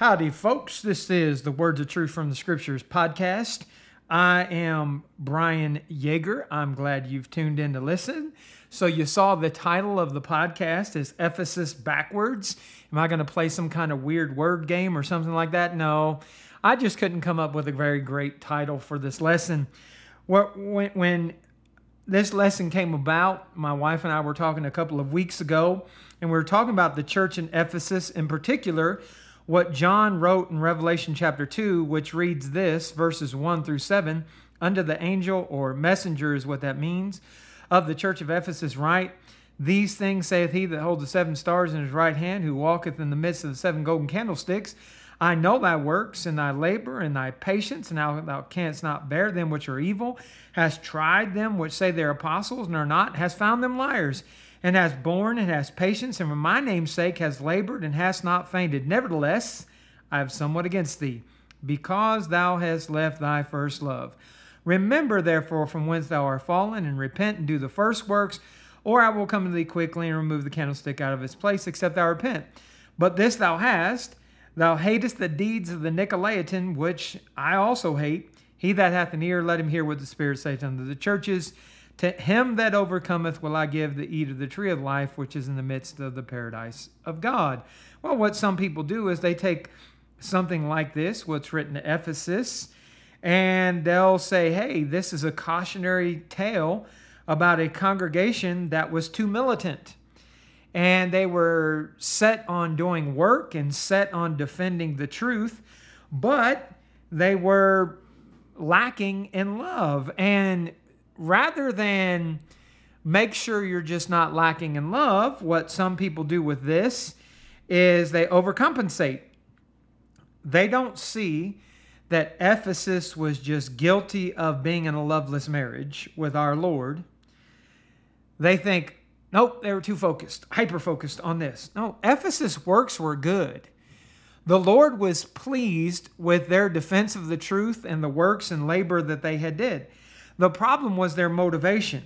Howdy, folks. This is the Words of Truth from the Scriptures podcast. I am Brian Yeager. I'm glad you've tuned in to listen. So, you saw the title of the podcast is Ephesus Backwards. Am I going to play some kind of weird word game or something like that? No. I just couldn't come up with a very great title for this lesson. When, this lesson came about, my wife and I were talking a couple of weeks ago, and we were talking about the church in Ephesus in particular what John wrote in Revelation chapter 2, which reads this verses 1 through 7 Unto the angel or messenger is what that means of the church of Ephesus, write, These things saith he that holds the seven stars in his right hand, who walketh in the midst of the seven golden candlesticks. I know thy works and thy labor and thy patience, and how thou canst not bear them which are evil, hast tried them which say they are apostles and are not, hast found them liars and has borne and has patience, and for my name's sake has labored and hast not fainted. Nevertheless, I have somewhat against thee, because thou hast left thy first love. Remember, therefore, from whence thou art fallen, and repent and do the first works, or I will come to thee quickly and remove the candlestick out of its place, except thou repent. But this thou hast, thou hatest the deeds of the Nicolaitan, which I also hate. He that hath an ear, let him hear what the Spirit saith unto the churches. To him that overcometh will I give the eat of the tree of life, which is in the midst of the paradise of God. Well, what some people do is they take something like this, what's written to Ephesus, and they'll say, hey, this is a cautionary tale about a congregation that was too militant. And they were set on doing work and set on defending the truth, but they were lacking in love. And rather than make sure you're just not lacking in love, what some people do with this is they overcompensate. They don't see that Ephesus was just guilty of being in a loveless marriage with our Lord. They think, nope, they were too focused, hyper focused on this. No, Ephesus' works were good. The Lord was pleased with their defense of the truth and the works and labor that they had did. The problem was their motivation.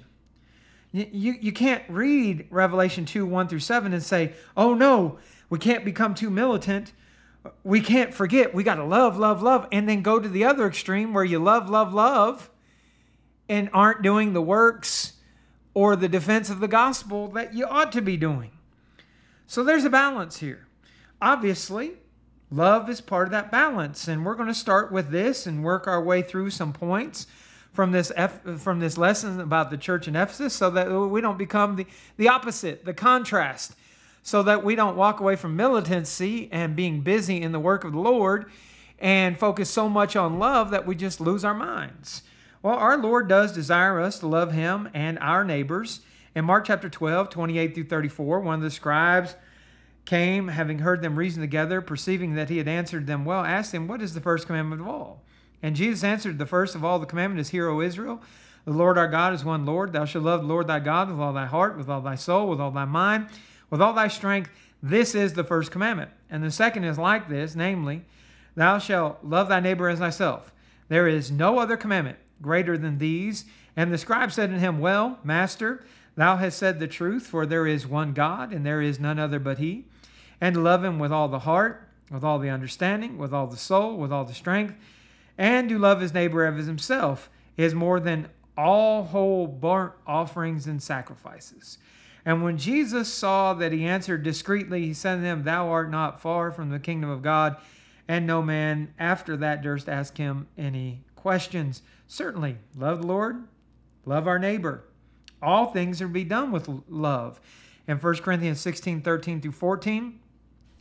You, you, can't read Revelation 2 1 through 7 and say, oh no, we can't become too militant. We can't forget. We got to love, love, love. And then go to the other extreme where you love, love, love and aren't doing the works or the defense of the gospel that you ought to be doing. So there's a balance here. Obviously, love is part of that balance. And we're going to start with this and work our way through some points from this F, from this lesson about the church in Ephesus so that we don't become the, the opposite, the contrast, so that we don't walk away from militancy and being busy in the work of the Lord and focus so much on love that we just lose our minds. Well, our Lord does desire us to love Him and our neighbors. In Mark chapter 12, 28 through 34, one of the scribes came, having heard them reason together, perceiving that he had answered them well, asked him, What is the first commandment of all? And Jesus answered, The first of all the commandments is, Hear, O Israel, the Lord our God is one Lord. Thou shalt love the Lord thy God with all thy heart, with all thy soul, with all thy mind, with all thy strength. This is the first commandment. And the second is like this, namely, Thou shalt love thy neighbor as thyself. There is no other commandment greater than these. And the scribe said to him, Well, master, thou hast said the truth, for there is one God, and there is none other but he. And love him with all the heart, with all the understanding, with all the soul, with all the strength and to love his neighbor as himself is more than all whole burnt offerings and sacrifices. And when Jesus saw that he answered discreetly, he said to him, Thou art not far from the kingdom of God. And no man after that durst ask him any questions. Certainly, love the Lord, love our neighbor. All things are to be done with love. In 1 Corinthians 16, 13 through 14,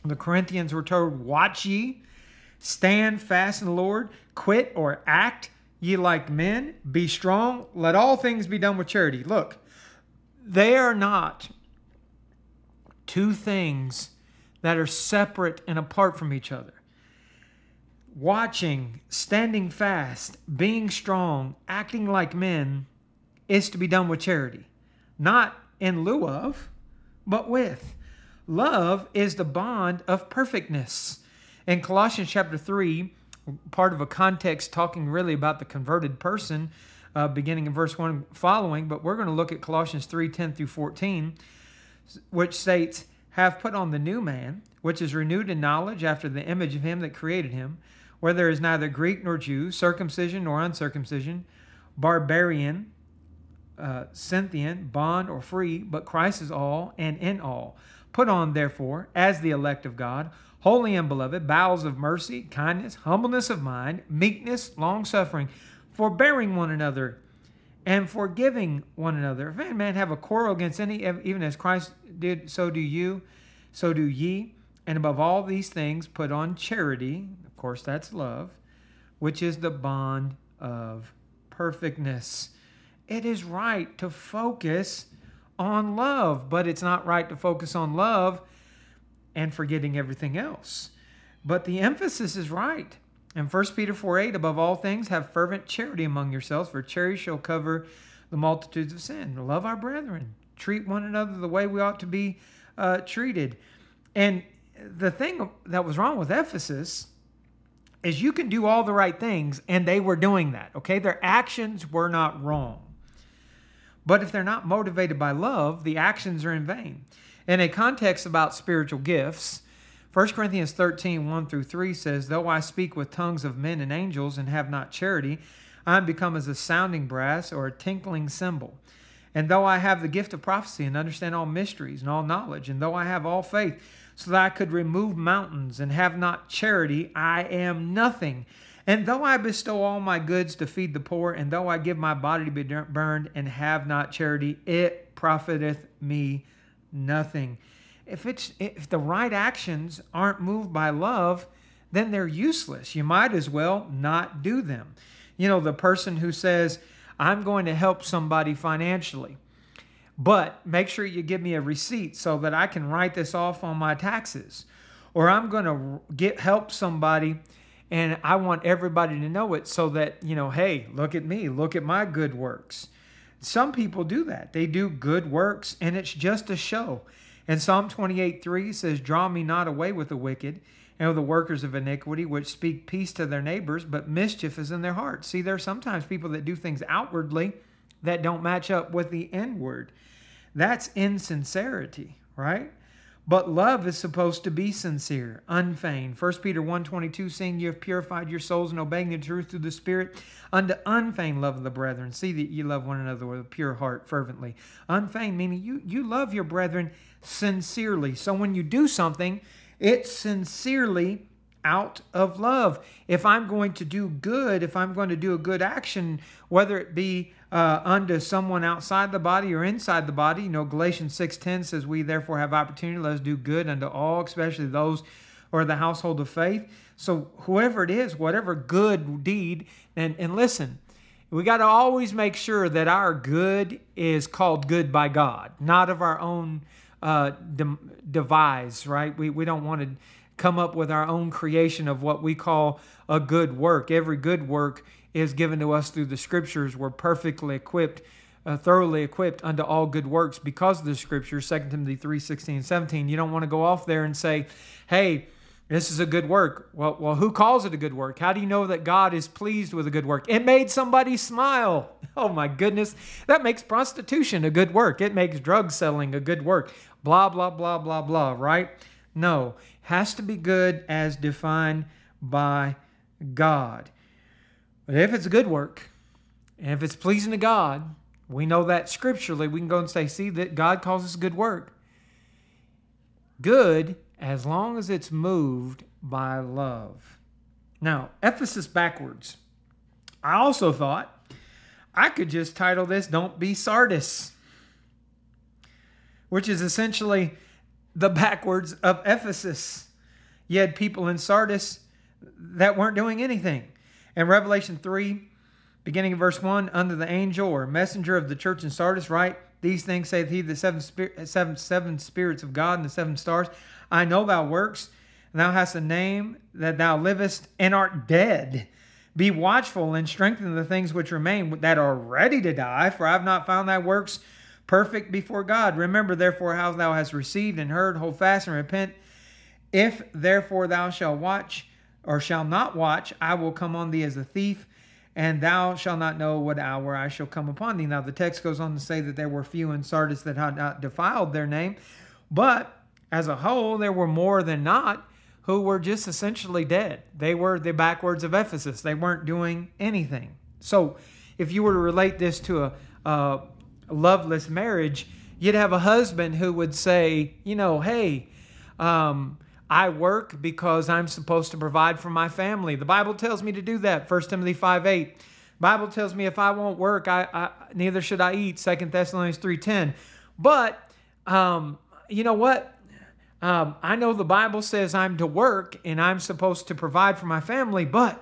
the Corinthians were told, Watch ye Stand fast in the Lord, quit or act ye like men, be strong, let all things be done with charity. Look, they are not two things that are separate and apart from each other. Watching, standing fast, being strong, acting like men is to be done with charity. Not in lieu of, but with. Love is the bond of perfectness. In Colossians chapter 3, part of a context talking really about the converted person, uh, beginning in verse 1 following, but we're going to look at Colossians 3 10 through 14, which states, Have put on the new man, which is renewed in knowledge after the image of him that created him, where there is neither Greek nor Jew, circumcision nor uncircumcision, barbarian, uh, Scythian, bond or free, but Christ is all and in all. Put on, therefore, as the elect of God, holy and beloved, bowels of mercy, kindness, humbleness of mind, meekness, long suffering, forbearing one another, and forgiving one another. If any man have a quarrel against any, even as Christ did, so do you, so do ye. And above all these things, put on charity. Of course, that's love, which is the bond of perfectness. It is right to focus on love, but it's not right to focus on love and forgetting everything else. But the emphasis is right. In 1 Peter 4 8, above all things, have fervent charity among yourselves, for charity shall cover the multitudes of sin. Love our brethren. Treat one another the way we ought to be uh, treated. And the thing that was wrong with Ephesus is you can do all the right things, and they were doing that, okay? Their actions were not wrong. But if they're not motivated by love, the actions are in vain. In a context about spiritual gifts, 1 Corinthians 13, 1 through 3 says, Though I speak with tongues of men and angels and have not charity, I am become as a sounding brass or a tinkling cymbal. And though I have the gift of prophecy and understand all mysteries and all knowledge, and though I have all faith, so that I could remove mountains and have not charity, I am nothing. And though I bestow all my goods to feed the poor, and though I give my body to be burned and have not charity, it profiteth me nothing. If it's if the right actions aren't moved by love, then they're useless. You might as well not do them. You know, the person who says, "I'm going to help somebody financially." But make sure you give me a receipt so that I can write this off on my taxes. Or I'm going to get help somebody and I want everybody to know it so that, you know, hey, look at me, look at my good works. Some people do that. They do good works and it's just a show. And Psalm 28 3 says, Draw me not away with the wicked and with the workers of iniquity, which speak peace to their neighbors, but mischief is in their hearts. See, there are sometimes people that do things outwardly that don't match up with the inward. That's insincerity, right? But love is supposed to be sincere, unfeigned. 1 Peter 1.22, saying you have purified your souls and obeying the truth through the Spirit unto unfeigned love of the brethren. See that you love one another with a pure heart fervently. Unfeigned, meaning you, you love your brethren sincerely. So when you do something, it's sincerely out of love. If I'm going to do good, if I'm going to do a good action, whether it be uh, unto someone outside the body or inside the body. You know, Galatians 6.10 says, We therefore have opportunity, let us do good unto all, especially those who are the household of faith. So whoever it is, whatever good deed, and, and listen, we got to always make sure that our good is called good by God, not of our own uh, de- devise, right? We, we don't want to come up with our own creation of what we call a good work. Every good work is given to us through the scriptures. We're perfectly equipped, uh, thoroughly equipped unto all good works because of the scriptures, 2 Timothy 3 16 and 17. You don't want to go off there and say, hey, this is a good work. Well, well, who calls it a good work? How do you know that God is pleased with a good work? It made somebody smile. Oh my goodness. That makes prostitution a good work. It makes drug selling a good work. Blah, blah, blah, blah, blah, right? No, has to be good as defined by God. But if it's good work, and if it's pleasing to God, we know that scripturally. We can go and say, see, that God calls us good work. Good as long as it's moved by love. Now, Ephesus backwards. I also thought I could just title this Don't Be Sardis, which is essentially the backwards of Ephesus. You had people in Sardis that weren't doing anything. In Revelation 3, beginning in verse 1, under the angel or messenger of the church in Sardis, right? These things saith he, the seven, seven, seven spirits of God and the seven stars. I know thou works, and thou hast a name that thou livest and art dead. Be watchful and strengthen the things which remain that are ready to die, for I have not found thy works perfect before God. Remember therefore how thou hast received and heard, hold fast and repent. If therefore thou shalt watch, or shall not watch, I will come on thee as a thief, and thou shalt not know what hour I shall come upon thee. Now, the text goes on to say that there were few in Sardis that had not defiled their name, but as a whole, there were more than not who were just essentially dead. They were the backwards of Ephesus. They weren't doing anything. So, if you were to relate this to a, a loveless marriage, you'd have a husband who would say, you know, hey, um, I work because I'm supposed to provide for my family. The Bible tells me to do that. 1 Timothy 5 8. Bible tells me if I won't work, I, I neither should I eat. 2 Thessalonians 3.10. But um, you know what? Um, I know the Bible says I'm to work and I'm supposed to provide for my family, but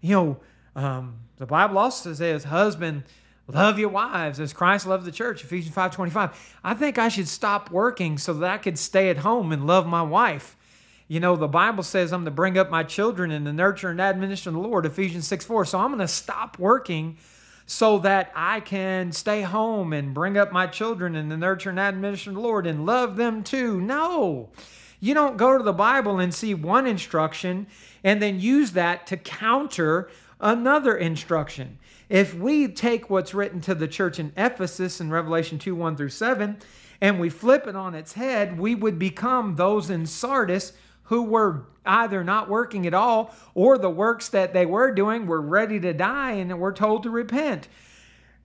you know, um, the Bible also says, husband, love your wives as Christ loved the church, Ephesians 5.25. I think I should stop working so that I could stay at home and love my wife. You know, the Bible says I'm to bring up my children in the nurture and admonition of the Lord, Ephesians 6 4. So I'm going to stop working so that I can stay home and bring up my children in the nurture and admonition of the Lord and love them too. No. You don't go to the Bible and see one instruction and then use that to counter another instruction. If we take what's written to the church in Ephesus in Revelation 2 1 through 7 and we flip it on its head, we would become those in Sardis who were either not working at all or the works that they were doing were ready to die and were told to repent.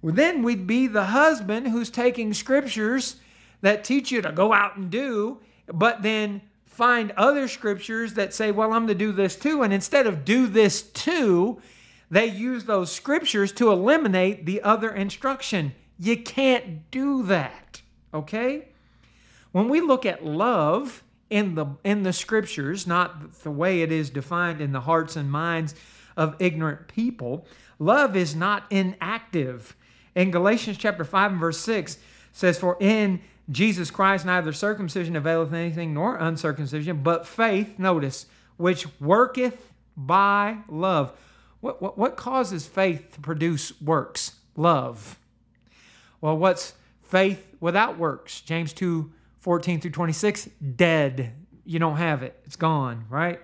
Well, then we'd be the husband who's taking scriptures that teach you to go out and do, but then find other scriptures that say, well, I'm to do this too. And instead of do this too, they use those scriptures to eliminate the other instruction. You can't do that, okay? When we look at love, in the in the scriptures, not the way it is defined in the hearts and minds of ignorant people. Love is not inactive. In Galatians chapter 5 and verse 6 says, For in Jesus Christ neither circumcision availeth anything nor uncircumcision, but faith, notice, which worketh by love. What, what, what causes faith to produce works? Love. Well, what's faith without works? James 2 14 through 26, dead. You don't have it. It's gone, right?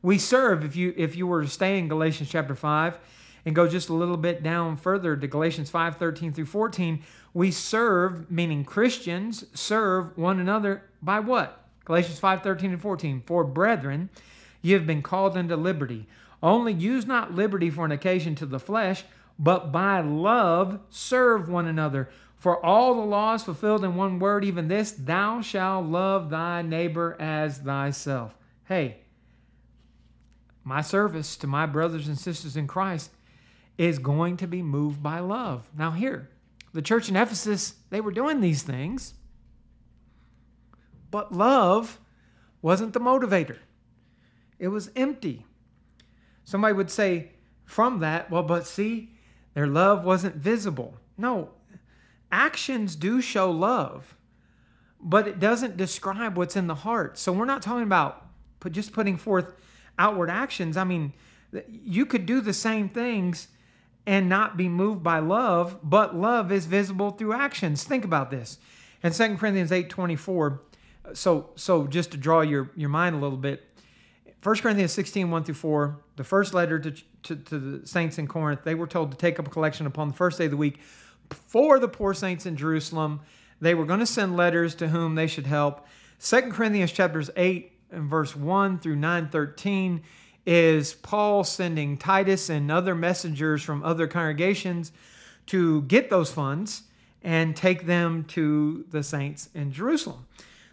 We serve, if you if you were to stay in Galatians chapter 5 and go just a little bit down further to Galatians 5, 13 through 14, we serve, meaning Christians serve one another by what? Galatians 5, 13 and 14. For brethren, you have been called into liberty. Only use not liberty for an occasion to the flesh, but by love serve one another. For all the laws fulfilled in one word, even this, thou shalt love thy neighbor as thyself. Hey, my service to my brothers and sisters in Christ is going to be moved by love. Now, here, the church in Ephesus, they were doing these things, but love wasn't the motivator, it was empty. Somebody would say from that, well, but see, their love wasn't visible. No, actions do show love, but it doesn't describe what's in the heart. So we're not talking about just putting forth outward actions. I mean, you could do the same things and not be moved by love, but love is visible through actions. Think about this. In 2 Corinthians 8 24, so so just to draw your, your mind a little bit, 1 Corinthians 16, 1 through 4, the first letter to, to, to the saints in Corinth, they were told to take up a collection upon the first day of the week for the poor saints in Jerusalem. They were going to send letters to whom they should help. Second Corinthians chapters 8 and verse 1 through 9 13 is Paul sending Titus and other messengers from other congregations to get those funds and take them to the saints in Jerusalem.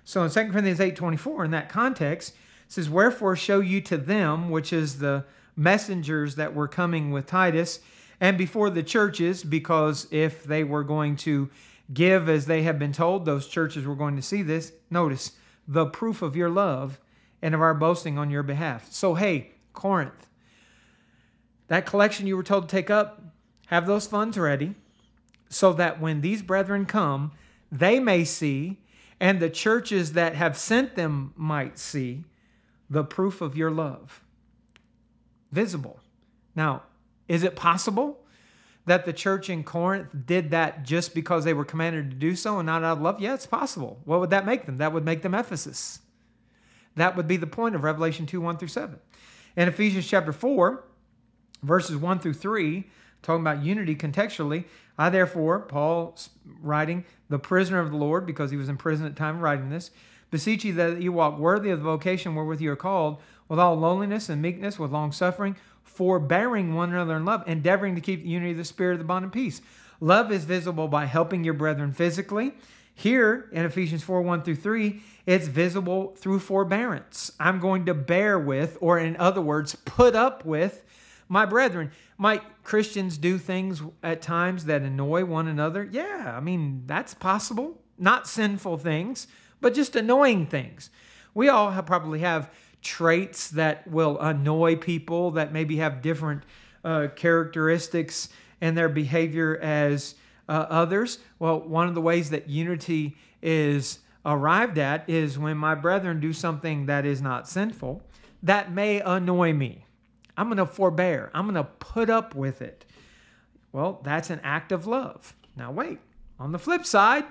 So in 2 Corinthians 8 24, in that context, says, Wherefore show you to them, which is the messengers that were coming with Titus, and before the churches, because if they were going to give as they have been told, those churches were going to see this. Notice the proof of your love and of our boasting on your behalf. So, hey, Corinth, that collection you were told to take up, have those funds ready so that when these brethren come, they may see, and the churches that have sent them might see the proof of your love visible. Now, is it possible that the church in Corinth did that just because they were commanded to do so and not out of love? Yeah, it's possible. What would that make them? That would make them Ephesus. That would be the point of Revelation 2 1 through 7. In Ephesians chapter 4, verses 1 through 3, talking about unity contextually, I therefore, Paul writing, the prisoner of the Lord, because he was in prison at the time of writing this, Beseech you that you walk worthy of the vocation wherewith you are called, with all lowliness and meekness, with long suffering, forbearing one another in love, endeavoring to keep the unity of the Spirit of the bond and peace. Love is visible by helping your brethren physically. Here in Ephesians 4 1 through 3, it's visible through forbearance. I'm going to bear with, or in other words, put up with my brethren. Might Christians do things at times that annoy one another? Yeah, I mean, that's possible. Not sinful things, but just annoying things. We all have, probably have traits that will annoy people that maybe have different uh, characteristics in their behavior as uh, others. Well, one of the ways that unity is arrived at is when my brethren do something that is not sinful that may annoy me. I'm going to forbear, I'm going to put up with it. Well, that's an act of love. Now, wait, on the flip side,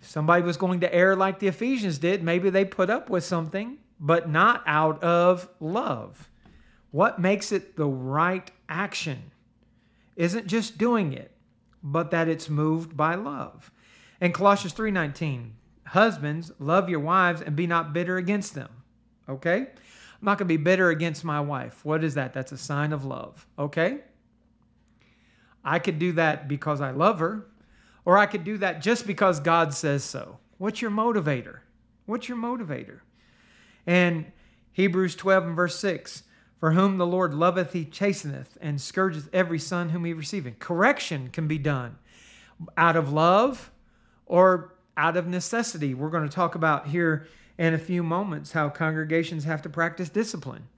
if somebody was going to err like the Ephesians did, maybe they put up with something, but not out of love. What makes it the right action isn't just doing it, but that it's moved by love. In Colossians 3:19, husbands, love your wives and be not bitter against them. Okay? I'm not going to be bitter against my wife. What is that? That's a sign of love. Okay? I could do that because I love her, or I could do that just because God says so. What's your motivator? What's your motivator? And Hebrews 12 and verse 6 For whom the Lord loveth, he chasteneth, and scourgeth every son whom he receiveth. Correction can be done out of love or out of necessity. We're going to talk about here in a few moments how congregations have to practice discipline.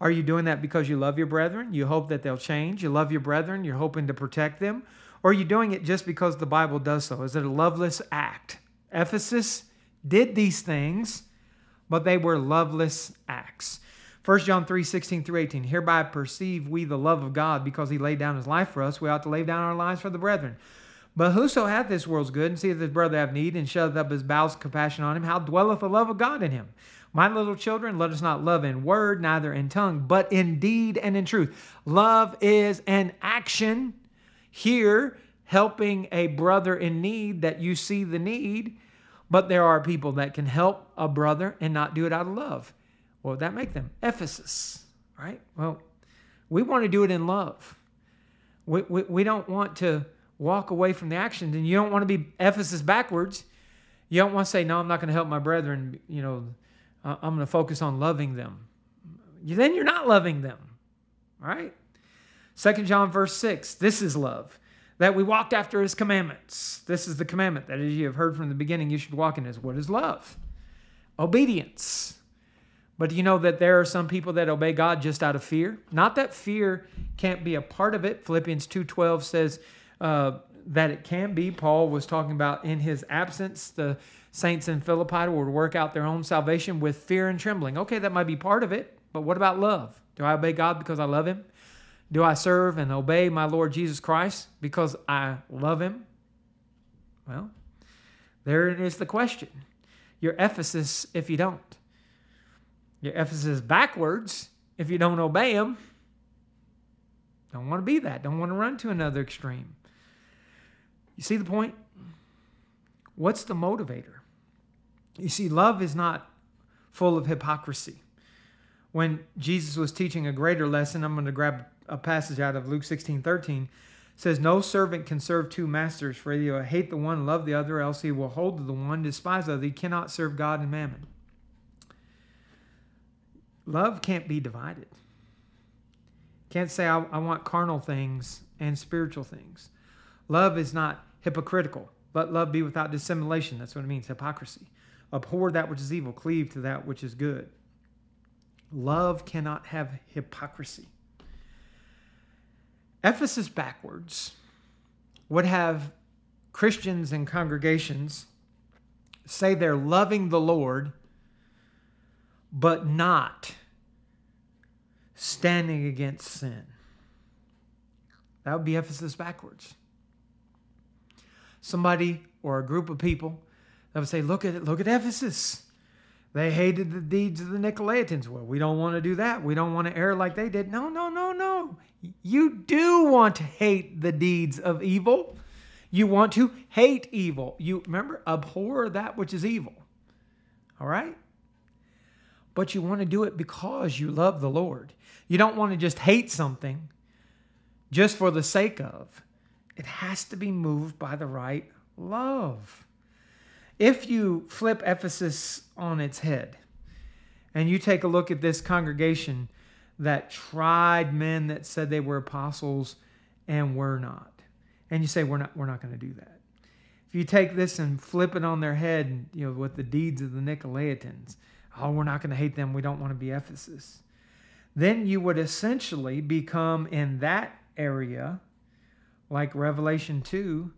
Are you doing that because you love your brethren? You hope that they'll change? You love your brethren? You're hoping to protect them? Or are you doing it just because the Bible does so? Is it a loveless act? Ephesus did these things, but they were loveless acts. 1 John 3 16 through 18. Hereby perceive we the love of God because he laid down his life for us. We ought to lay down our lives for the brethren. But whoso hath this world's good, and seeth his brother have need, and shutteth up his bowels of compassion on him, how dwelleth the love of God in him? My little children, let us not love in word, neither in tongue, but in deed and in truth. Love is an action. Here, helping a brother in need that you see the need, but there are people that can help a brother and not do it out of love. What would that make them? Ephesus, right? Well, we want to do it in love. We, we, we don't want to walk away from the actions. And you don't want to be Ephesus backwards. You don't want to say, no, I'm not going to help my brethren. You know, I'm going to focus on loving them. Then you're not loving them, right? Second John verse 6, this is love, that we walked after his commandments. This is the commandment that as you have heard from the beginning, you should walk in his. What is love? Obedience. But do you know that there are some people that obey God just out of fear? Not that fear can't be a part of it. Philippians 2:12 says, uh, that it can be. Paul was talking about in his absence, the saints in Philippi would work out their own salvation with fear and trembling. Okay, that might be part of it, but what about love? Do I obey God because I love Him? Do I serve and obey my Lord Jesus Christ because I love Him? Well, there is the question. You're Ephesus if you don't. You're Ephesus backwards if you don't obey Him. Don't want to be that. Don't want to run to another extreme. You see the point? What's the motivator? You see, love is not full of hypocrisy. When Jesus was teaching a greater lesson, I'm going to grab a passage out of Luke 16 13 says, No servant can serve two masters, for he will hate the one, love the other, else he will hold to the one, despise the other. He cannot serve God and mammon. Love can't be divided. Can't say, I, I want carnal things and spiritual things. Love is not hypocritical. Let love be without dissimulation. That's what it means hypocrisy. Abhor that which is evil, cleave to that which is good. Love cannot have hypocrisy. Ephesus backwards would have Christians and congregations say they're loving the Lord, but not standing against sin. That would be Ephesus backwards somebody or a group of people that would say, look at it, look at Ephesus. They hated the deeds of the Nicolaitans. Well, we don't want to do that. We don't want to err like they did. No, no, no, no. You do want to hate the deeds of evil. You want to hate evil. You remember, abhor that which is evil. All right? But you want to do it because you love the Lord. You don't want to just hate something just for the sake of. It has to be moved by the right love. If you flip Ephesus on its head and you take a look at this congregation that tried men that said they were apostles and were not, and you say we're not we're not going to do that. If you take this and flip it on their head, you know, with the deeds of the Nicolaitans, oh, we're not going to hate them. We don't want to be Ephesus. Then you would essentially become in that area like Revelation 2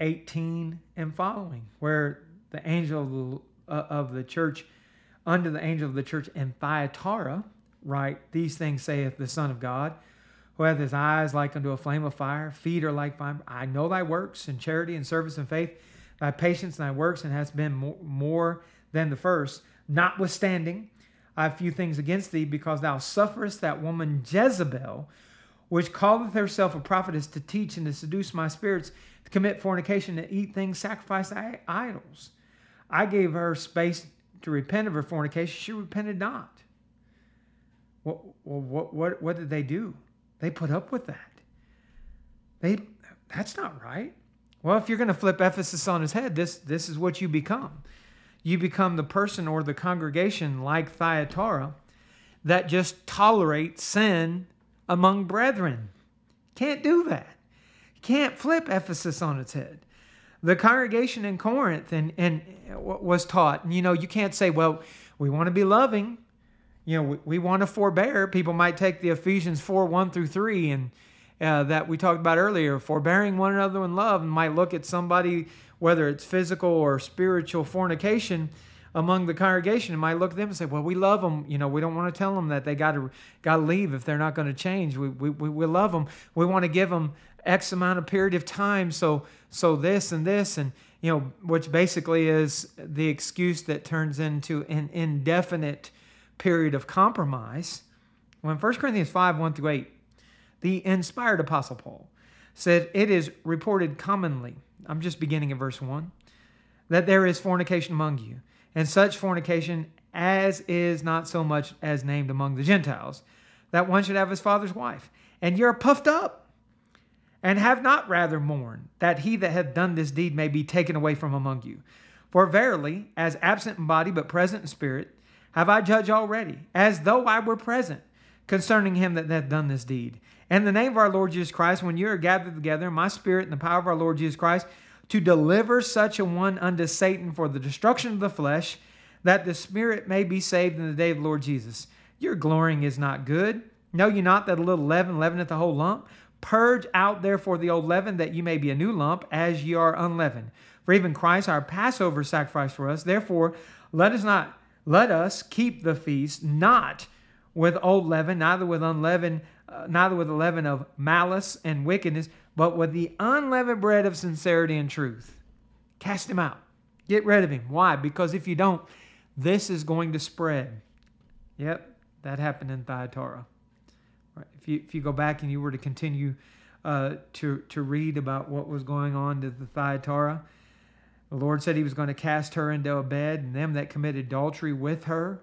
18 and following, where the angel of the, uh, of the church, under the angel of the church in Thyatira, right, these things saith the Son of God, who hath his eyes like unto a flame of fire, feet are like fire. I know thy works and charity and service and faith, thy patience and thy works, and hast been more, more than the first. Notwithstanding, I have few things against thee, because thou sufferest that woman Jezebel, which calleth herself a prophetess to teach and to seduce my spirits to commit fornication, to eat things sacrificed to idols. I gave her space to repent of her fornication. She repented not. What, what, what, what did they do? They put up with that. They, that's not right. Well, if you're going to flip Ephesus on his head, this, this is what you become. You become the person or the congregation like Thyatira that just tolerates sin among brethren. Can't do that. Can't flip Ephesus on its head. The congregation in Corinth and, and uh, was taught, you know, you can't say, well, we want to be loving. You know, we, we want to forbear. People might take the Ephesians 4 1 through 3 and uh, that we talked about earlier, forbearing one another in love, and might look at somebody, whether it's physical or spiritual fornication, among the congregation and might look at them and say, "Well, we love them. You know, we don't want to tell them that they got to got to leave if they're not going to change. We, we we love them. We want to give them X amount of period of time. So so this and this and you know, which basically is the excuse that turns into an indefinite period of compromise. When 1 Corinthians 5 1 through 8, the inspired Apostle Paul said, It is reported commonly, I'm just beginning at verse 1, that there is fornication among you and such fornication as is not so much as named among the Gentiles, that one should have his father's wife. And you're puffed up, and have not rather mourned, that he that hath done this deed may be taken away from among you. For verily, as absent in body but present in spirit, have I judged already, as though I were present, concerning him that hath done this deed. And the name of our Lord Jesus Christ, when you are gathered together, my spirit and the power of our Lord Jesus Christ, to deliver such a one unto Satan for the destruction of the flesh, that the spirit may be saved in the day of the Lord Jesus. Your glorying is not good. Know you not that a little leaven leaveneth the whole lump? Purge out therefore the old leaven, that you may be a new lump, as ye are unleavened. For even Christ our Passover sacrificed for us. Therefore, let us not let us keep the feast not with old leaven, neither with unleavened, uh, neither with the leaven of malice and wickedness, but with the unleavened bread of sincerity and truth. Cast him out. Get rid of him. Why? Because if you don't, this is going to spread. Yep, that happened in Thyatira. Right. If you if you go back and you were to continue uh, to to read about what was going on to the Thyatira, the Lord said He was going to cast her into a bed, and them that committed adultery with her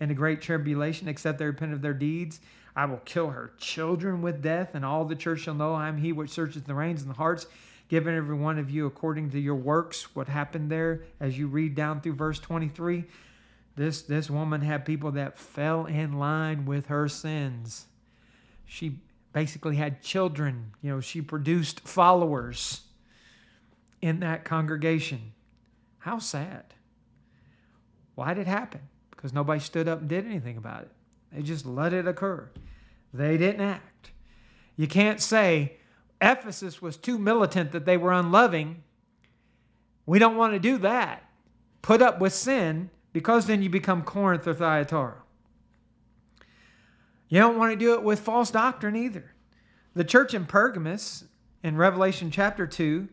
in a great tribulation, except they repent of their deeds. I will kill her children with death, and all the church shall know I am he which searches the reins and the hearts, giving every one of you according to your works. What happened there as you read down through verse 23? This, this woman had people that fell in line with her sins. She basically had children. You know, she produced followers in that congregation. How sad. Why did it happen? Because nobody stood up and did anything about it. They just let it occur. They didn't act. You can't say Ephesus was too militant that they were unloving. We don't want to do that. Put up with sin because then you become Corinth or Thyatira. You don't want to do it with false doctrine either. The church in Pergamus in Revelation chapter 2,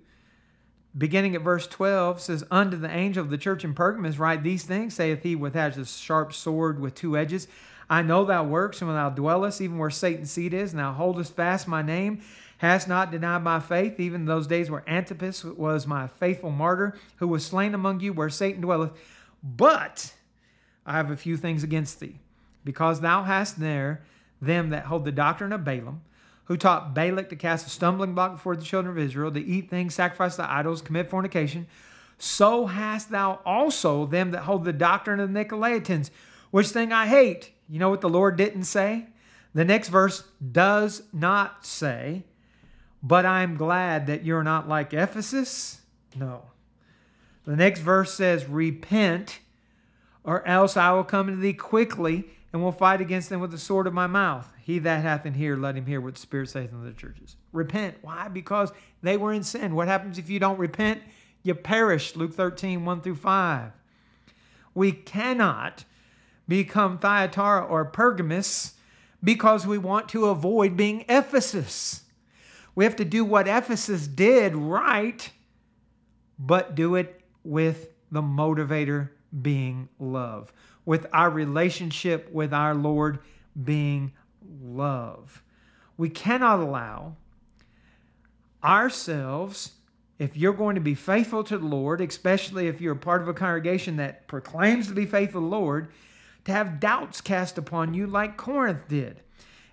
beginning at verse 12, says, Unto the angel of the church in Pergamus write these things, saith he which has a sharp sword with two edges. I know thou works, and when thou dwellest, even where Satan's seat is, and thou holdest fast my name, hast not denied my faith, even those days where Antipas was my faithful martyr, who was slain among you where Satan dwelleth. But I have a few things against thee, because thou hast there them that hold the doctrine of Balaam, who taught Balak to cast a stumbling block before the children of Israel, to eat things sacrificed to idols, commit fornication. So hast thou also them that hold the doctrine of the Nicolaitans, which thing I hate. You know what the Lord didn't say? The next verse does not say, but I'm glad that you're not like Ephesus. No. The next verse says, Repent, or else I will come to thee quickly and will fight against them with the sword of my mouth. He that hath an ear, let him hear what the Spirit saith unto the churches. Repent. Why? Because they were in sin. What happens if you don't repent? You perish. Luke 13, 1 through 5. We cannot become Thyatira or Pergamus because we want to avoid being Ephesus. We have to do what Ephesus did right, but do it with the motivator being love, with our relationship with our Lord being love. We cannot allow ourselves, if you're going to be faithful to the Lord, especially if you're part of a congregation that proclaims to be faithful to the Lord, to have doubts cast upon you like Corinth did.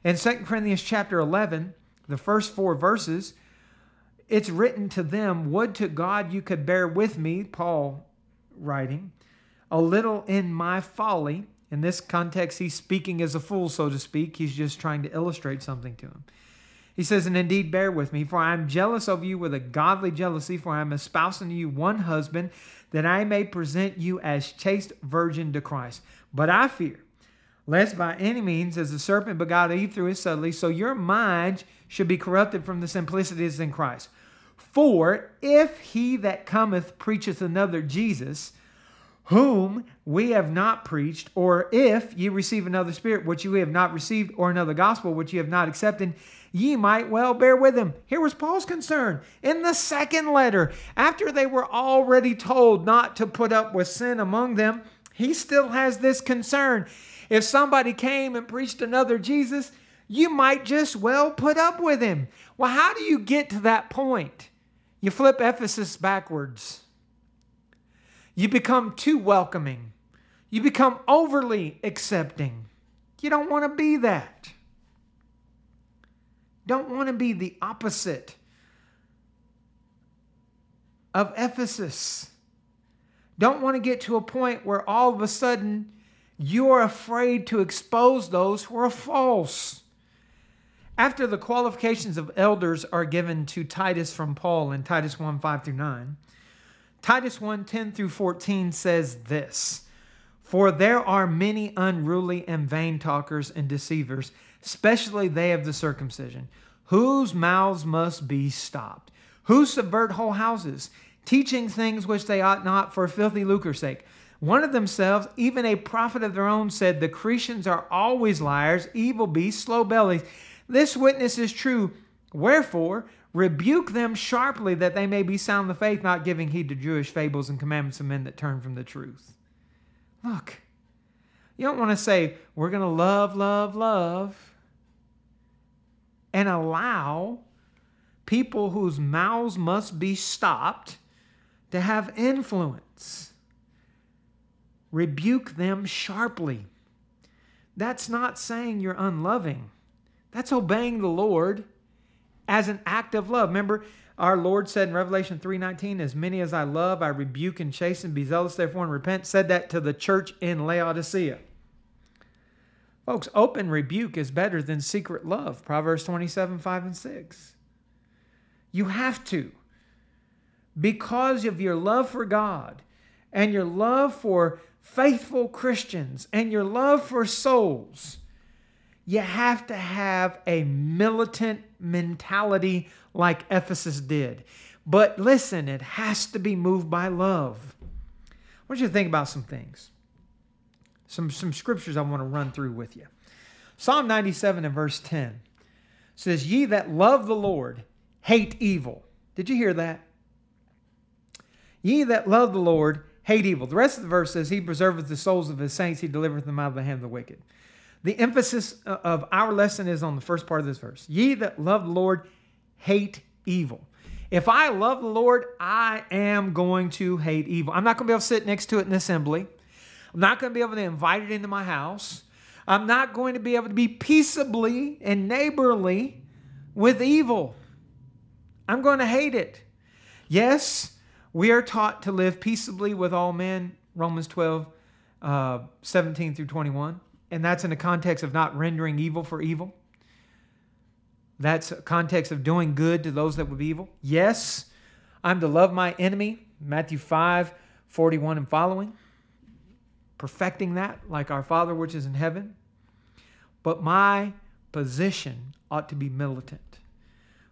In 2 Corinthians chapter 11, the first four verses, it's written to them, Would to God you could bear with me, Paul writing, a little in my folly. In this context, he's speaking as a fool, so to speak. He's just trying to illustrate something to him. He says, And indeed, bear with me, for I am jealous of you with a godly jealousy, for I am espousing you one husband, that I may present you as chaste virgin to Christ. But I fear, lest by any means, as the serpent begot Eve through his subtlety, so your minds should be corrupted from the simplicity that is in Christ. For if he that cometh preacheth another Jesus, whom we have not preached, or if ye receive another spirit which you have not received, or another gospel which ye have not accepted, ye might well bear with him. Here was Paul's concern. In the second letter, after they were already told not to put up with sin among them, he still has this concern. If somebody came and preached another Jesus, you might just well put up with him. Well, how do you get to that point? You flip Ephesus backwards. You become too welcoming. You become overly accepting. You don't want to be that. Don't want to be the opposite of Ephesus. Don't want to get to a point where all of a sudden you're afraid to expose those who are false. After the qualifications of elders are given to Titus from Paul in Titus 1 5 through 9, Titus 1 10 through 14 says this For there are many unruly and vain talkers and deceivers, especially they of the circumcision, whose mouths must be stopped, who subvert whole houses, teaching things which they ought not for filthy lucre's sake. One of themselves, even a prophet of their own, said, The Cretians are always liars, evil beasts, slow bellies. This witness is true. Wherefore, rebuke them sharply that they may be sound in the faith, not giving heed to Jewish fables and commandments of men that turn from the truth. Look, you don't want to say, We're going to love, love, love and allow people whose mouths must be stopped to have influence. Rebuke them sharply. That's not saying you're unloving. That's obeying the Lord as an act of love. Remember, our Lord said in Revelation 3:19, "As many as I love, I rebuke and chasten. Be zealous therefore and repent." Said that to the church in Laodicea. Folks, open rebuke is better than secret love. Proverbs 27, 5 and 6. You have to. Because of your love for God and your love for faithful Christians and your love for souls, you have to have a militant mentality like Ephesus did. But listen, it has to be moved by love. I want you to think about some things some, some scriptures I want to run through with you. Psalm 97 and verse 10 says, Ye that love the Lord hate evil. Did you hear that? Ye that love the Lord hate evil. The rest of the verse says, He preserveth the souls of His saints, He delivereth them out of the hand of the wicked. The emphasis of our lesson is on the first part of this verse. Ye that love the Lord hate evil. If I love the Lord, I am going to hate evil. I'm not going to be able to sit next to it in assembly. I'm not going to be able to invite it into my house. I'm not going to be able to be peaceably and neighborly with evil. I'm going to hate it. Yes, we are taught to live peaceably with all men, Romans 12, uh, 17 through 21. And that's in the context of not rendering evil for evil. That's a context of doing good to those that would be evil. Yes, I'm to love my enemy, Matthew 5, 41 and following. Perfecting that like our Father which is in heaven. But my position ought to be militant.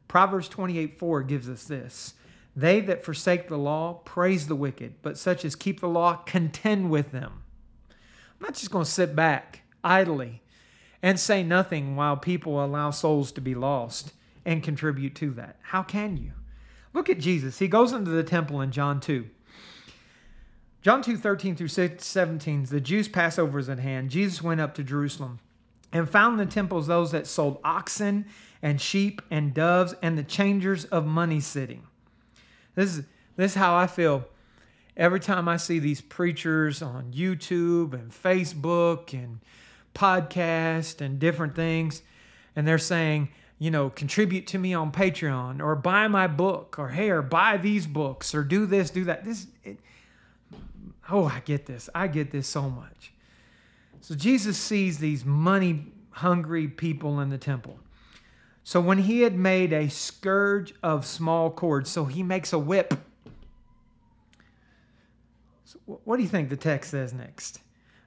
Proverbs 28, 4 gives us this. They that forsake the law praise the wicked, but such as keep the law contend with them. I'm not just going to sit back idly and say nothing while people allow souls to be lost and contribute to that. How can you? Look at Jesus. He goes into the temple in John 2. John 2 13 through 17, the Jews' Passover is at hand. Jesus went up to Jerusalem and found in the temples those that sold oxen and sheep and doves and the changers of money sitting. This is, this is how I feel every time I see these preachers on YouTube and Facebook and podcast and different things, and they're saying, you know, contribute to me on Patreon or buy my book or hey, or buy these books or do this, do that. This, it, oh, I get this. I get this so much. So Jesus sees these money hungry people in the temple. So when he had made a scourge of small cords, so he makes a whip. So what do you think the text says next?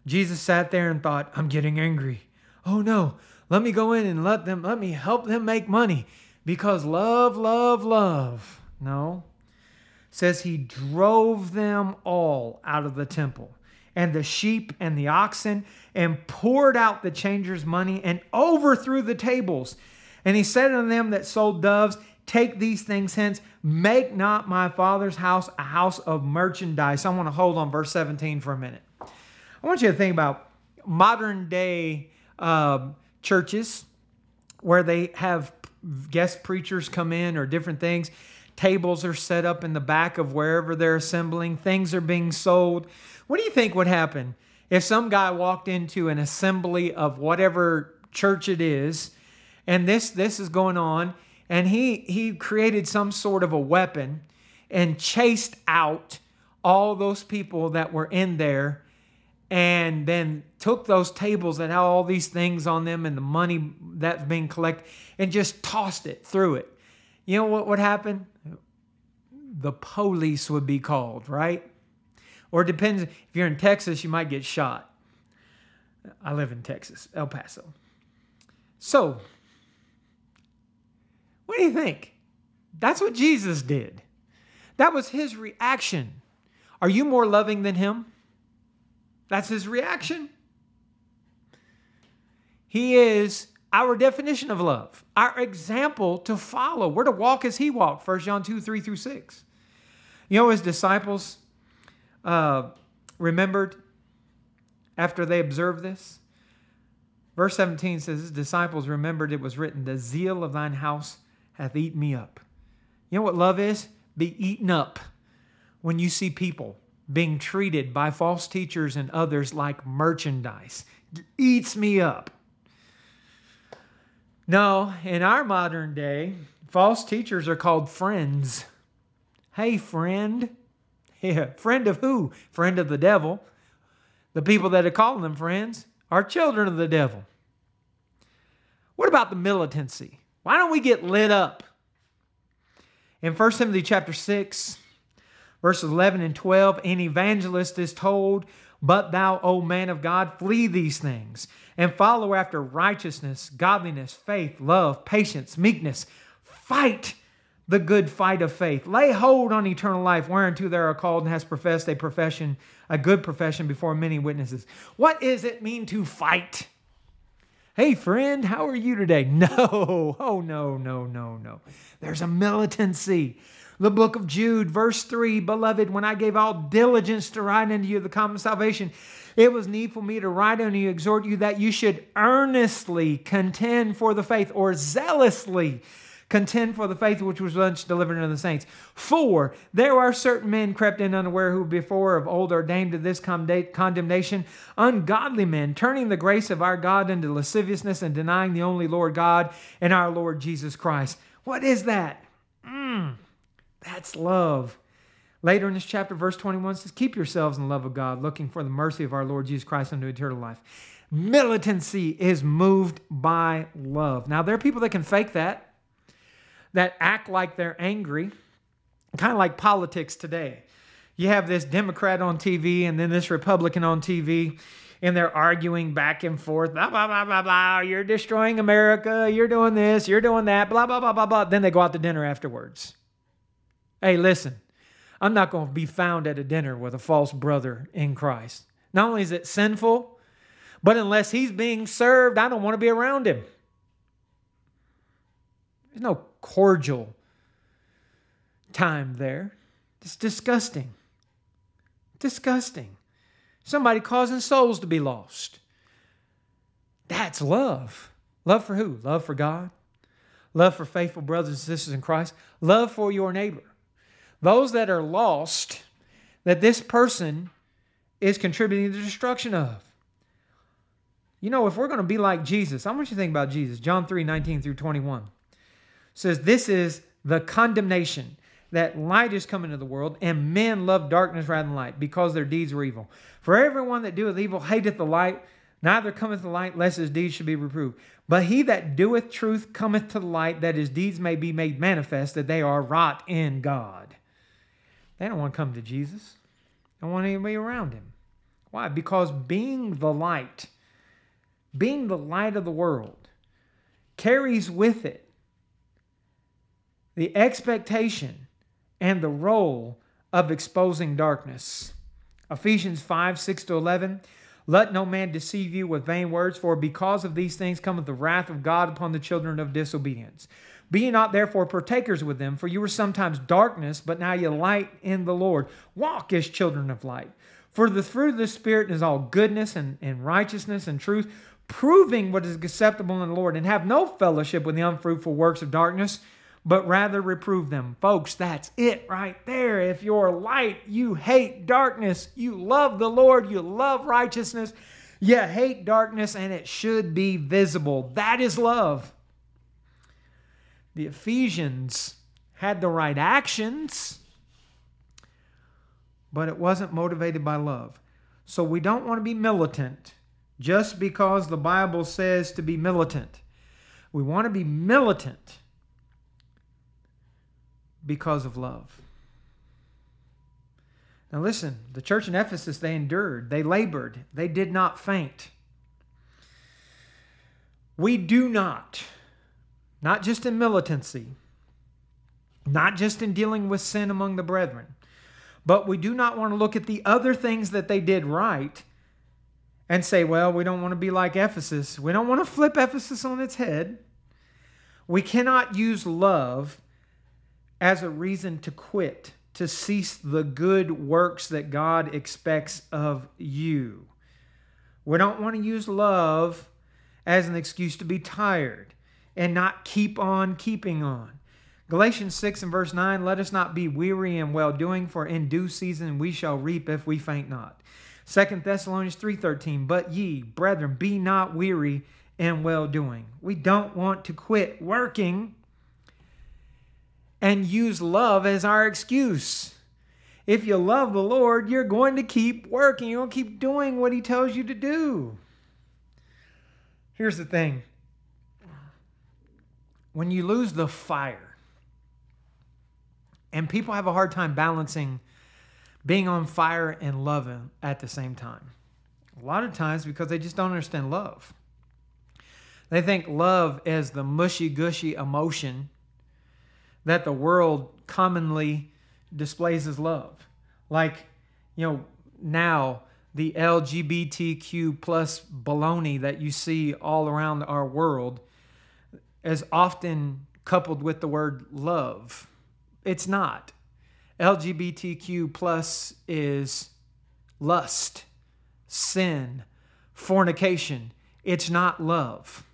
Jesus sat there and thought, I'm getting angry. Oh no, let me go in and let them, let me help them make money because love, love, love. No. Says he drove them all out of the temple and the sheep and the oxen and poured out the changers' money and overthrew the tables. And he said unto them that sold doves, Take these things hence, make not my father's house a house of merchandise. I want to hold on verse 17 for a minute. I want you to think about modern day uh, churches where they have guest preachers come in or different things. Tables are set up in the back of wherever they're assembling, things are being sold. What do you think would happen if some guy walked into an assembly of whatever church it is and this this is going on and he he created some sort of a weapon and chased out all those people that were in there and then took those tables that had all these things on them and the money that's being collected and just tossed it through it. You know what would happen? The police would be called, right? Or depends if you're in Texas, you might get shot. I live in Texas, El Paso. So, what do you think? That's what Jesus did. That was his reaction. Are you more loving than him? That's his reaction. He is our definition of love, our example to follow. We're to walk as he walked, 1 John 2 3 through 6. You know, his disciples uh, remembered after they observed this? Verse 17 says, His disciples remembered it was written, The zeal of thine house hath eaten me up. You know what love is? Be eaten up when you see people being treated by false teachers and others like merchandise. It eats me up. No, in our modern day, false teachers are called friends. Hey, friend. Yeah, friend of who? Friend of the devil. The people that are calling them friends are children of the devil. What about the militancy? Why don't we get lit up? In 1 Timothy chapter 6, Verses 11 and 12, an evangelist is told, But thou, O man of God, flee these things and follow after righteousness, godliness, faith, love, patience, meekness. Fight the good fight of faith. Lay hold on eternal life, whereunto thou art called and hast professed a profession, a good profession before many witnesses. What does it mean to fight? Hey, friend, how are you today? No, oh, no, no, no, no. There's a militancy. The book of Jude, verse 3 Beloved, when I gave all diligence to write unto you the common salvation, it was needful me to write unto you, exhort you that you should earnestly contend for the faith or zealously Contend for the faith which was once delivered unto the saints. For there are certain men crept in unaware who before of old ordained to this condemnation, ungodly men, turning the grace of our God into lasciviousness and denying the only Lord God and our Lord Jesus Christ. What is that? Mm, that's love. Later in this chapter, verse 21 says, Keep yourselves in the love of God, looking for the mercy of our Lord Jesus Christ unto eternal life. Militancy is moved by love. Now, there are people that can fake that that act like they're angry, kind of like politics today. You have this Democrat on TV and then this Republican on TV, and they're arguing back and forth, blah, blah, blah, blah, blah. You're destroying America. You're doing this. You're doing that, blah, blah, blah, blah, blah. Then they go out to dinner afterwards. Hey, listen, I'm not going to be found at a dinner with a false brother in Christ. Not only is it sinful, but unless he's being served, I don't want to be around him. There's no cordial time there. It's disgusting. Disgusting. Somebody causing souls to be lost. That's love. Love for who? Love for God. Love for faithful brothers and sisters in Christ. Love for your neighbor. Those that are lost, that this person is contributing to the destruction of. You know, if we're going to be like Jesus, I want you to think about Jesus. John 3 19 through 21 says, This is the condemnation that light is come into the world, and men love darkness rather than light, because their deeds were evil. For everyone that doeth evil hateth the light, neither cometh the light, lest his deeds should be reproved. But he that doeth truth cometh to the light, that his deeds may be made manifest, that they are wrought in God. They don't want to come to Jesus. They don't want anybody around him. Why? Because being the light, being the light of the world, carries with it the expectation and the role of exposing darkness. Ephesians 5 6 to 11. Let no man deceive you with vain words, for because of these things cometh the wrath of God upon the children of disobedience. Be ye not therefore partakers with them, for you were sometimes darkness, but now ye light in the Lord. Walk as children of light. For the fruit of the Spirit is all goodness and, and righteousness and truth, proving what is acceptable in the Lord, and have no fellowship with the unfruitful works of darkness but rather reprove them. Folks, that's it right there. If you're light, you hate darkness. You love the Lord, you love righteousness, you hate darkness, and it should be visible. That is love. The Ephesians had the right actions, but it wasn't motivated by love. So we don't want to be militant just because the Bible says to be militant. We want to be militant because of love. Now, listen, the church in Ephesus, they endured, they labored, they did not faint. We do not, not just in militancy, not just in dealing with sin among the brethren, but we do not want to look at the other things that they did right and say, well, we don't want to be like Ephesus. We don't want to flip Ephesus on its head. We cannot use love as a reason to quit, to cease the good works that God expects of you. We don't want to use love as an excuse to be tired and not keep on keeping on. Galatians 6 and verse 9 let us not be weary in well doing, for in due season we shall reap if we faint not. 2 Thessalonians 3:13 But ye, brethren, be not weary in well doing. We don't want to quit working and use love as our excuse. If you love the Lord, you're going to keep working. You're going to keep doing what He tells you to do. Here's the thing when you lose the fire, and people have a hard time balancing being on fire and loving at the same time. A lot of times because they just don't understand love. They think love is the mushy gushy emotion that the world commonly displays as love. Like, you know, now the LGBTQ plus baloney that you see all around our world is often coupled with the word love. It's not. LGBTQ plus is lust, sin, fornication. It's not love.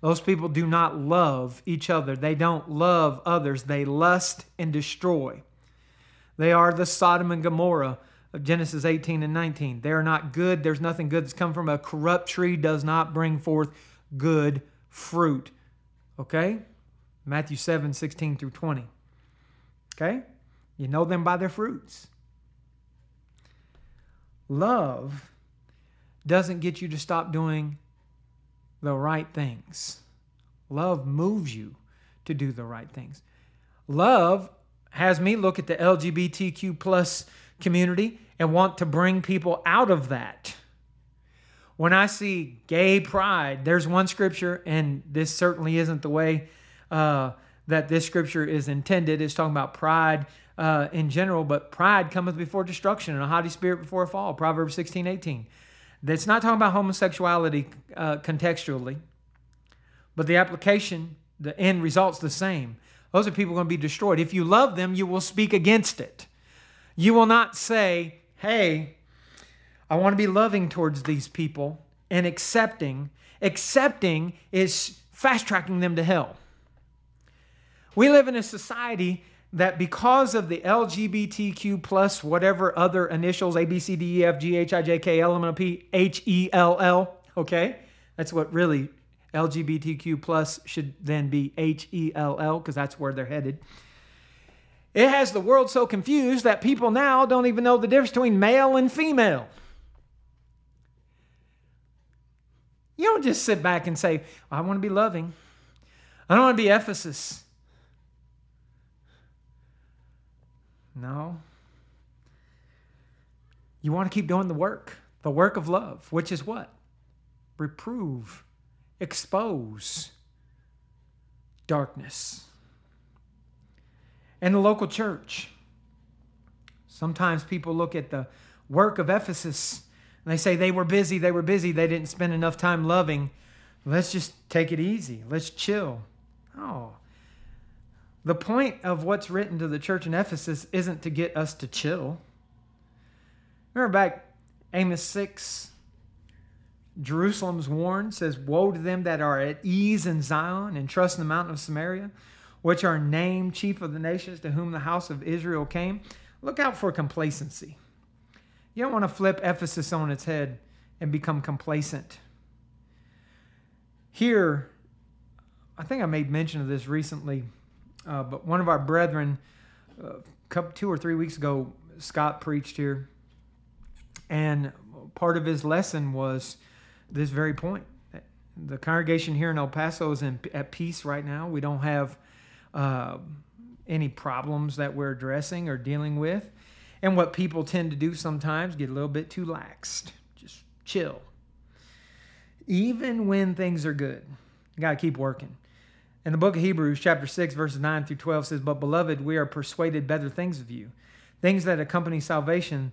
Those people do not love each other. They don't love others. They lust and destroy. They are the Sodom and Gomorrah of Genesis 18 and 19. They are not good. There's nothing good that's come from a corrupt tree does not bring forth good fruit. Okay? Matthew 7, 16 through 20. Okay? You know them by their fruits. Love doesn't get you to stop doing the right things. Love moves you to do the right things. Love has me look at the LGBTQ plus community and want to bring people out of that. When I see gay pride, there's one scripture, and this certainly isn't the way uh, that this scripture is intended. It's talking about pride uh, in general, but pride cometh before destruction and a haughty spirit before a fall. Proverbs 16, 18. That's not talking about homosexuality uh, contextually, but the application, the end result's the same. Those are people going to be destroyed. If you love them, you will speak against it. You will not say, hey, I want to be loving towards these people and accepting. Accepting is fast tracking them to hell. We live in a society that because of the LGBTQ plus whatever other initials A B C D E F G H I J K L M N O P H E L L, okay, that's what really LGBTQ plus should then be H E L L because that's where they're headed. It has the world so confused that people now don't even know the difference between male and female. You don't just sit back and say, I want to be loving. I don't want to be Ephesus. No. You want to keep doing the work, the work of love, which is what? Reprove, expose darkness. And the local church. Sometimes people look at the work of Ephesus and they say they were busy, they were busy, they didn't spend enough time loving. Let's just take it easy. Let's chill. Oh, the point of what's written to the church in Ephesus isn't to get us to chill. Remember back Amos 6, Jerusalem's warned, says, Woe to them that are at ease in Zion and trust in the mountain of Samaria, which are named chief of the nations to whom the house of Israel came. Look out for complacency. You don't want to flip Ephesus on its head and become complacent. Here, I think I made mention of this recently uh, but one of our brethren, uh, two or three weeks ago, Scott preached here, and part of his lesson was this very point. The congregation here in El Paso is in, at peace right now. We don't have uh, any problems that we're addressing or dealing with. And what people tend to do sometimes get a little bit too laxed, just chill. Even when things are good, you got to keep working. In the book of Hebrews, chapter 6, verses 9 through 12 says, But beloved, we are persuaded better things of you, things that accompany salvation,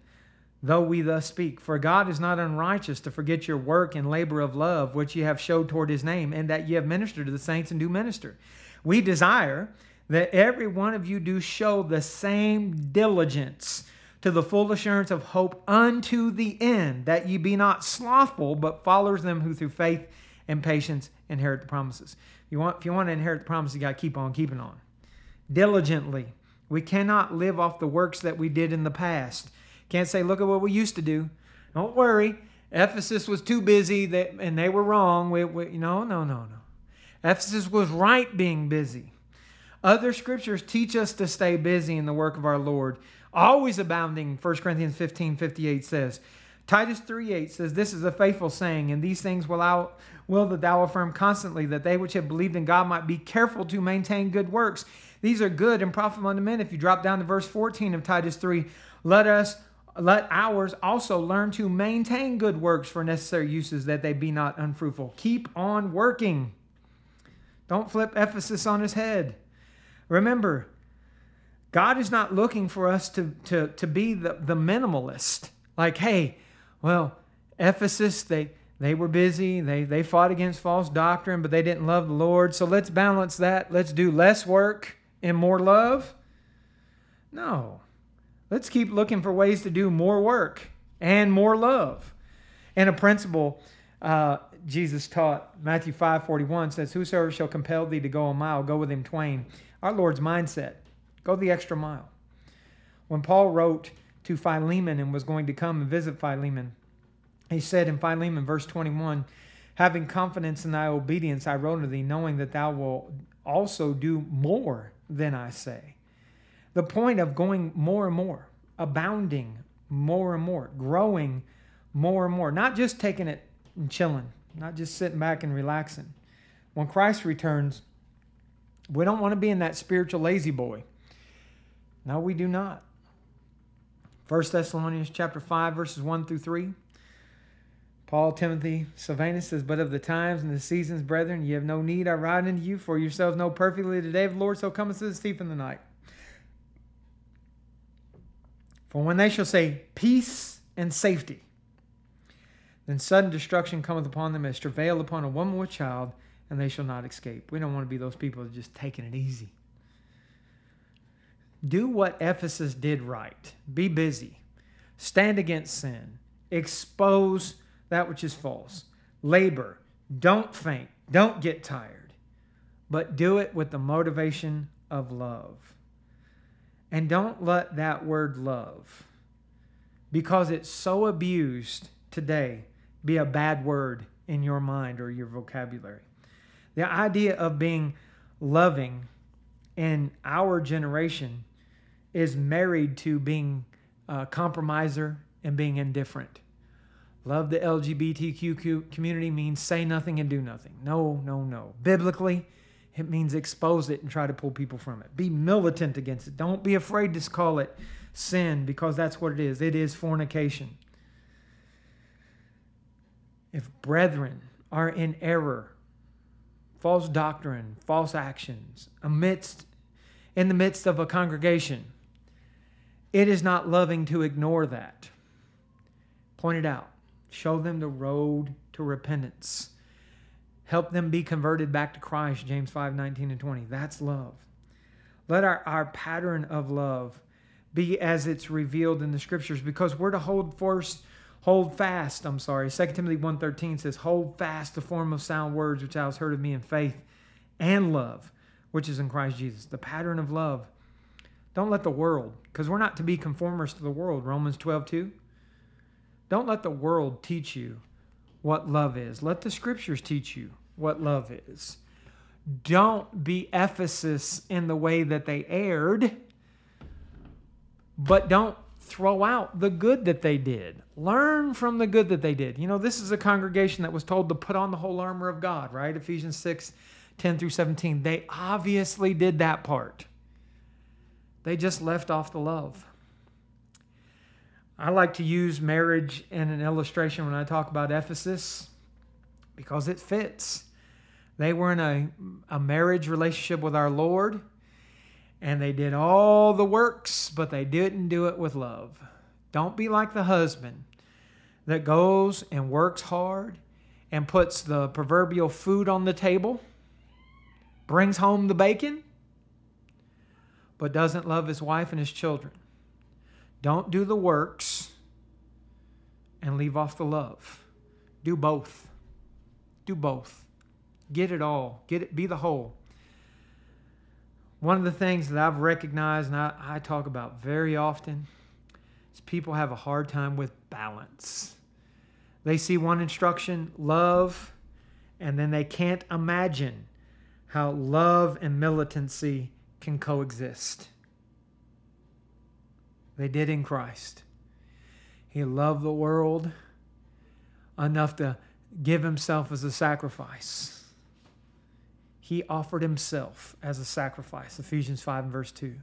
though we thus speak. For God is not unrighteous to forget your work and labor of love, which ye have showed toward his name, and that ye have ministered to the saints and do minister. We desire that every one of you do show the same diligence to the full assurance of hope unto the end, that ye be not slothful, but followers them who through faith and patience inherit the promises. You want, if you want to inherit the promise, you got to keep on keeping on. Diligently. We cannot live off the works that we did in the past. Can't say, look at what we used to do. Don't worry. Ephesus was too busy that, and they were wrong. We, we, no, no, no, no. Ephesus was right being busy. Other scriptures teach us to stay busy in the work of our Lord, always abounding. 1 Corinthians 15 58 says, Titus 3 8 says, This is a faithful saying, and these things will, I, will that thou affirm constantly, that they which have believed in God might be careful to maintain good works. These are good and profitable unto men. If you drop down to verse 14 of Titus 3, let us let ours also learn to maintain good works for necessary uses that they be not unfruitful. Keep on working. Don't flip Ephesus on his head. Remember, God is not looking for us to, to, to be the, the minimalist. Like, hey, well, Ephesus, they, they were busy. They, they fought against false doctrine, but they didn't love the Lord. So let's balance that. Let's do less work and more love. No. Let's keep looking for ways to do more work and more love. And a principle uh, Jesus taught. Matthew 5 41 says, Whosoever shall compel thee to go a mile, go with him twain. Our Lord's mindset go the extra mile. When Paul wrote to Philemon and was going to come and visit Philemon, he said in Philemon, verse 21, Having confidence in thy obedience, I wrote unto thee, knowing that thou wilt also do more than I say. The point of going more and more, abounding more and more, growing more and more, not just taking it and chilling, not just sitting back and relaxing. When Christ returns, we don't want to be in that spiritual lazy boy. No, we do not. 1 Thessalonians chapter 5, verses 1 through 3. Paul, Timothy, Silvanus says, But of the times and the seasons, brethren, ye have no need I write unto you, for yourselves know perfectly the day of the Lord so cometh as a thief in the night. For when they shall say peace and safety, then sudden destruction cometh upon them as travail upon a woman with child, and they shall not escape. We don't want to be those people just taking it easy. Do what Ephesus did right. Be busy. Stand against sin. Expose that which is false. Labor. Don't faint. Don't get tired. But do it with the motivation of love. And don't let that word love, because it's so abused today, be a bad word in your mind or your vocabulary. The idea of being loving in our generation is married to being a compromiser and being indifferent. Love the LGBTQ community means say nothing and do nothing. No, no, no. Biblically, it means expose it and try to pull people from it. Be militant against it. Don't be afraid to call it sin because that's what it is. It is fornication. If brethren are in error, false doctrine, false actions, amidst in the midst of a congregation, it is not loving to ignore that. Point it out. Show them the road to repentance. Help them be converted back to Christ, James 5 19 and 20. That's love. Let our, our pattern of love be as it's revealed in the scriptures because we're to hold first hold fast i'm sorry 2 timothy 1.13 says hold fast the form of sound words which thou hast heard of me in faith and love which is in christ jesus the pattern of love don't let the world, because we're not to be conformers to the world, Romans 12, 2. Don't let the world teach you what love is. Let the scriptures teach you what love is. Don't be Ephesus in the way that they erred, but don't throw out the good that they did. Learn from the good that they did. You know, this is a congregation that was told to put on the whole armor of God, right? Ephesians 6 10 through 17. They obviously did that part. They just left off the love. I like to use marriage in an illustration when I talk about Ephesus because it fits. They were in a, a marriage relationship with our Lord and they did all the works, but they didn't do it with love. Don't be like the husband that goes and works hard and puts the proverbial food on the table, brings home the bacon, but doesn't love his wife and his children. Don't do the works and leave off the love. Do both. Do both. Get it all. Get it. Be the whole. One of the things that I've recognized and I, I talk about very often is people have a hard time with balance. They see one instruction, love, and then they can't imagine how love and militancy can coexist. They did in Christ. He loved the world enough to give himself as a sacrifice. He offered himself as a sacrifice, Ephesians 5 and verse 2.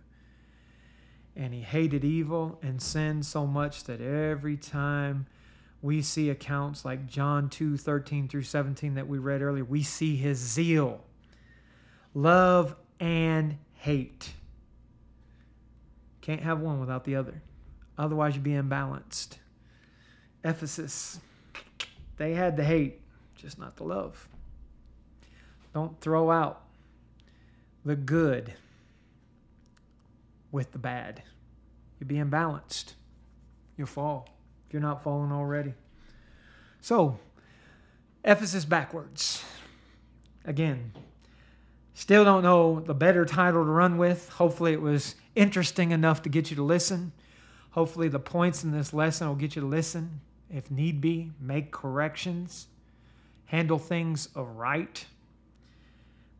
And he hated evil and sin so much that every time we see accounts like John 2 13 through 17 that we read earlier, we see his zeal, love, and hate. Can't have one without the other. Otherwise, you'd be imbalanced. Ephesus, they had the hate, just not the love. Don't throw out the good with the bad. You'll be imbalanced. You'll fall if you're not falling already. So, Ephesus backwards. Again, still don't know the better title to run with. Hopefully, it was interesting enough to get you to listen. Hopefully, the points in this lesson will get you to listen. If need be, make corrections, handle things aright.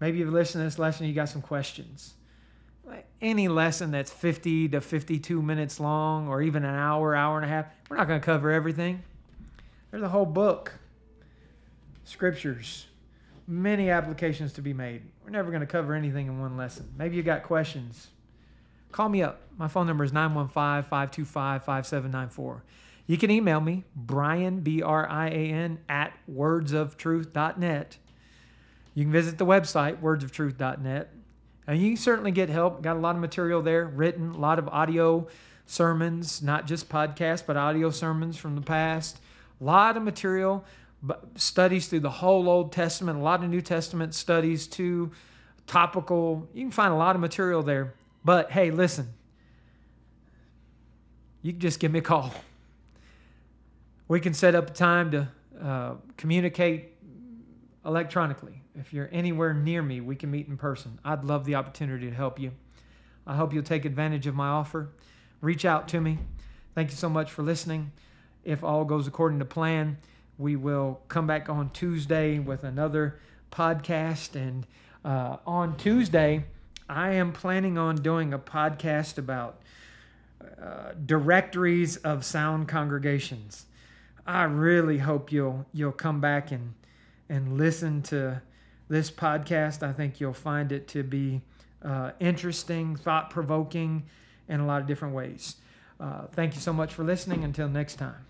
Maybe you've listened to this lesson, you got some questions. Any lesson that's 50 to 52 minutes long, or even an hour, hour and a half, we're not going to cover everything. There's a whole book, scriptures, many applications to be made. We're never going to cover anything in one lesson. Maybe you got questions. Call me up. My phone number is 915 525 5794. You can email me, Brian, B R I A N, at wordsoftruth.net. You can visit the website, wordsoftruth.net. And you can certainly get help. Got a lot of material there written, a lot of audio sermons, not just podcasts, but audio sermons from the past. A lot of material, studies through the whole Old Testament, a lot of New Testament studies too, topical. You can find a lot of material there. But hey, listen, you can just give me a call. We can set up a time to uh, communicate electronically. If you're anywhere near me, we can meet in person. I'd love the opportunity to help you. I hope you'll take advantage of my offer. Reach out to me. Thank you so much for listening. If all goes according to plan, we will come back on Tuesday with another podcast. And uh, on Tuesday, I am planning on doing a podcast about uh, directories of sound congregations. I really hope you'll you'll come back and and listen to this podcast. I think you'll find it to be uh, interesting, thought provoking, in a lot of different ways. Uh, thank you so much for listening. Until next time.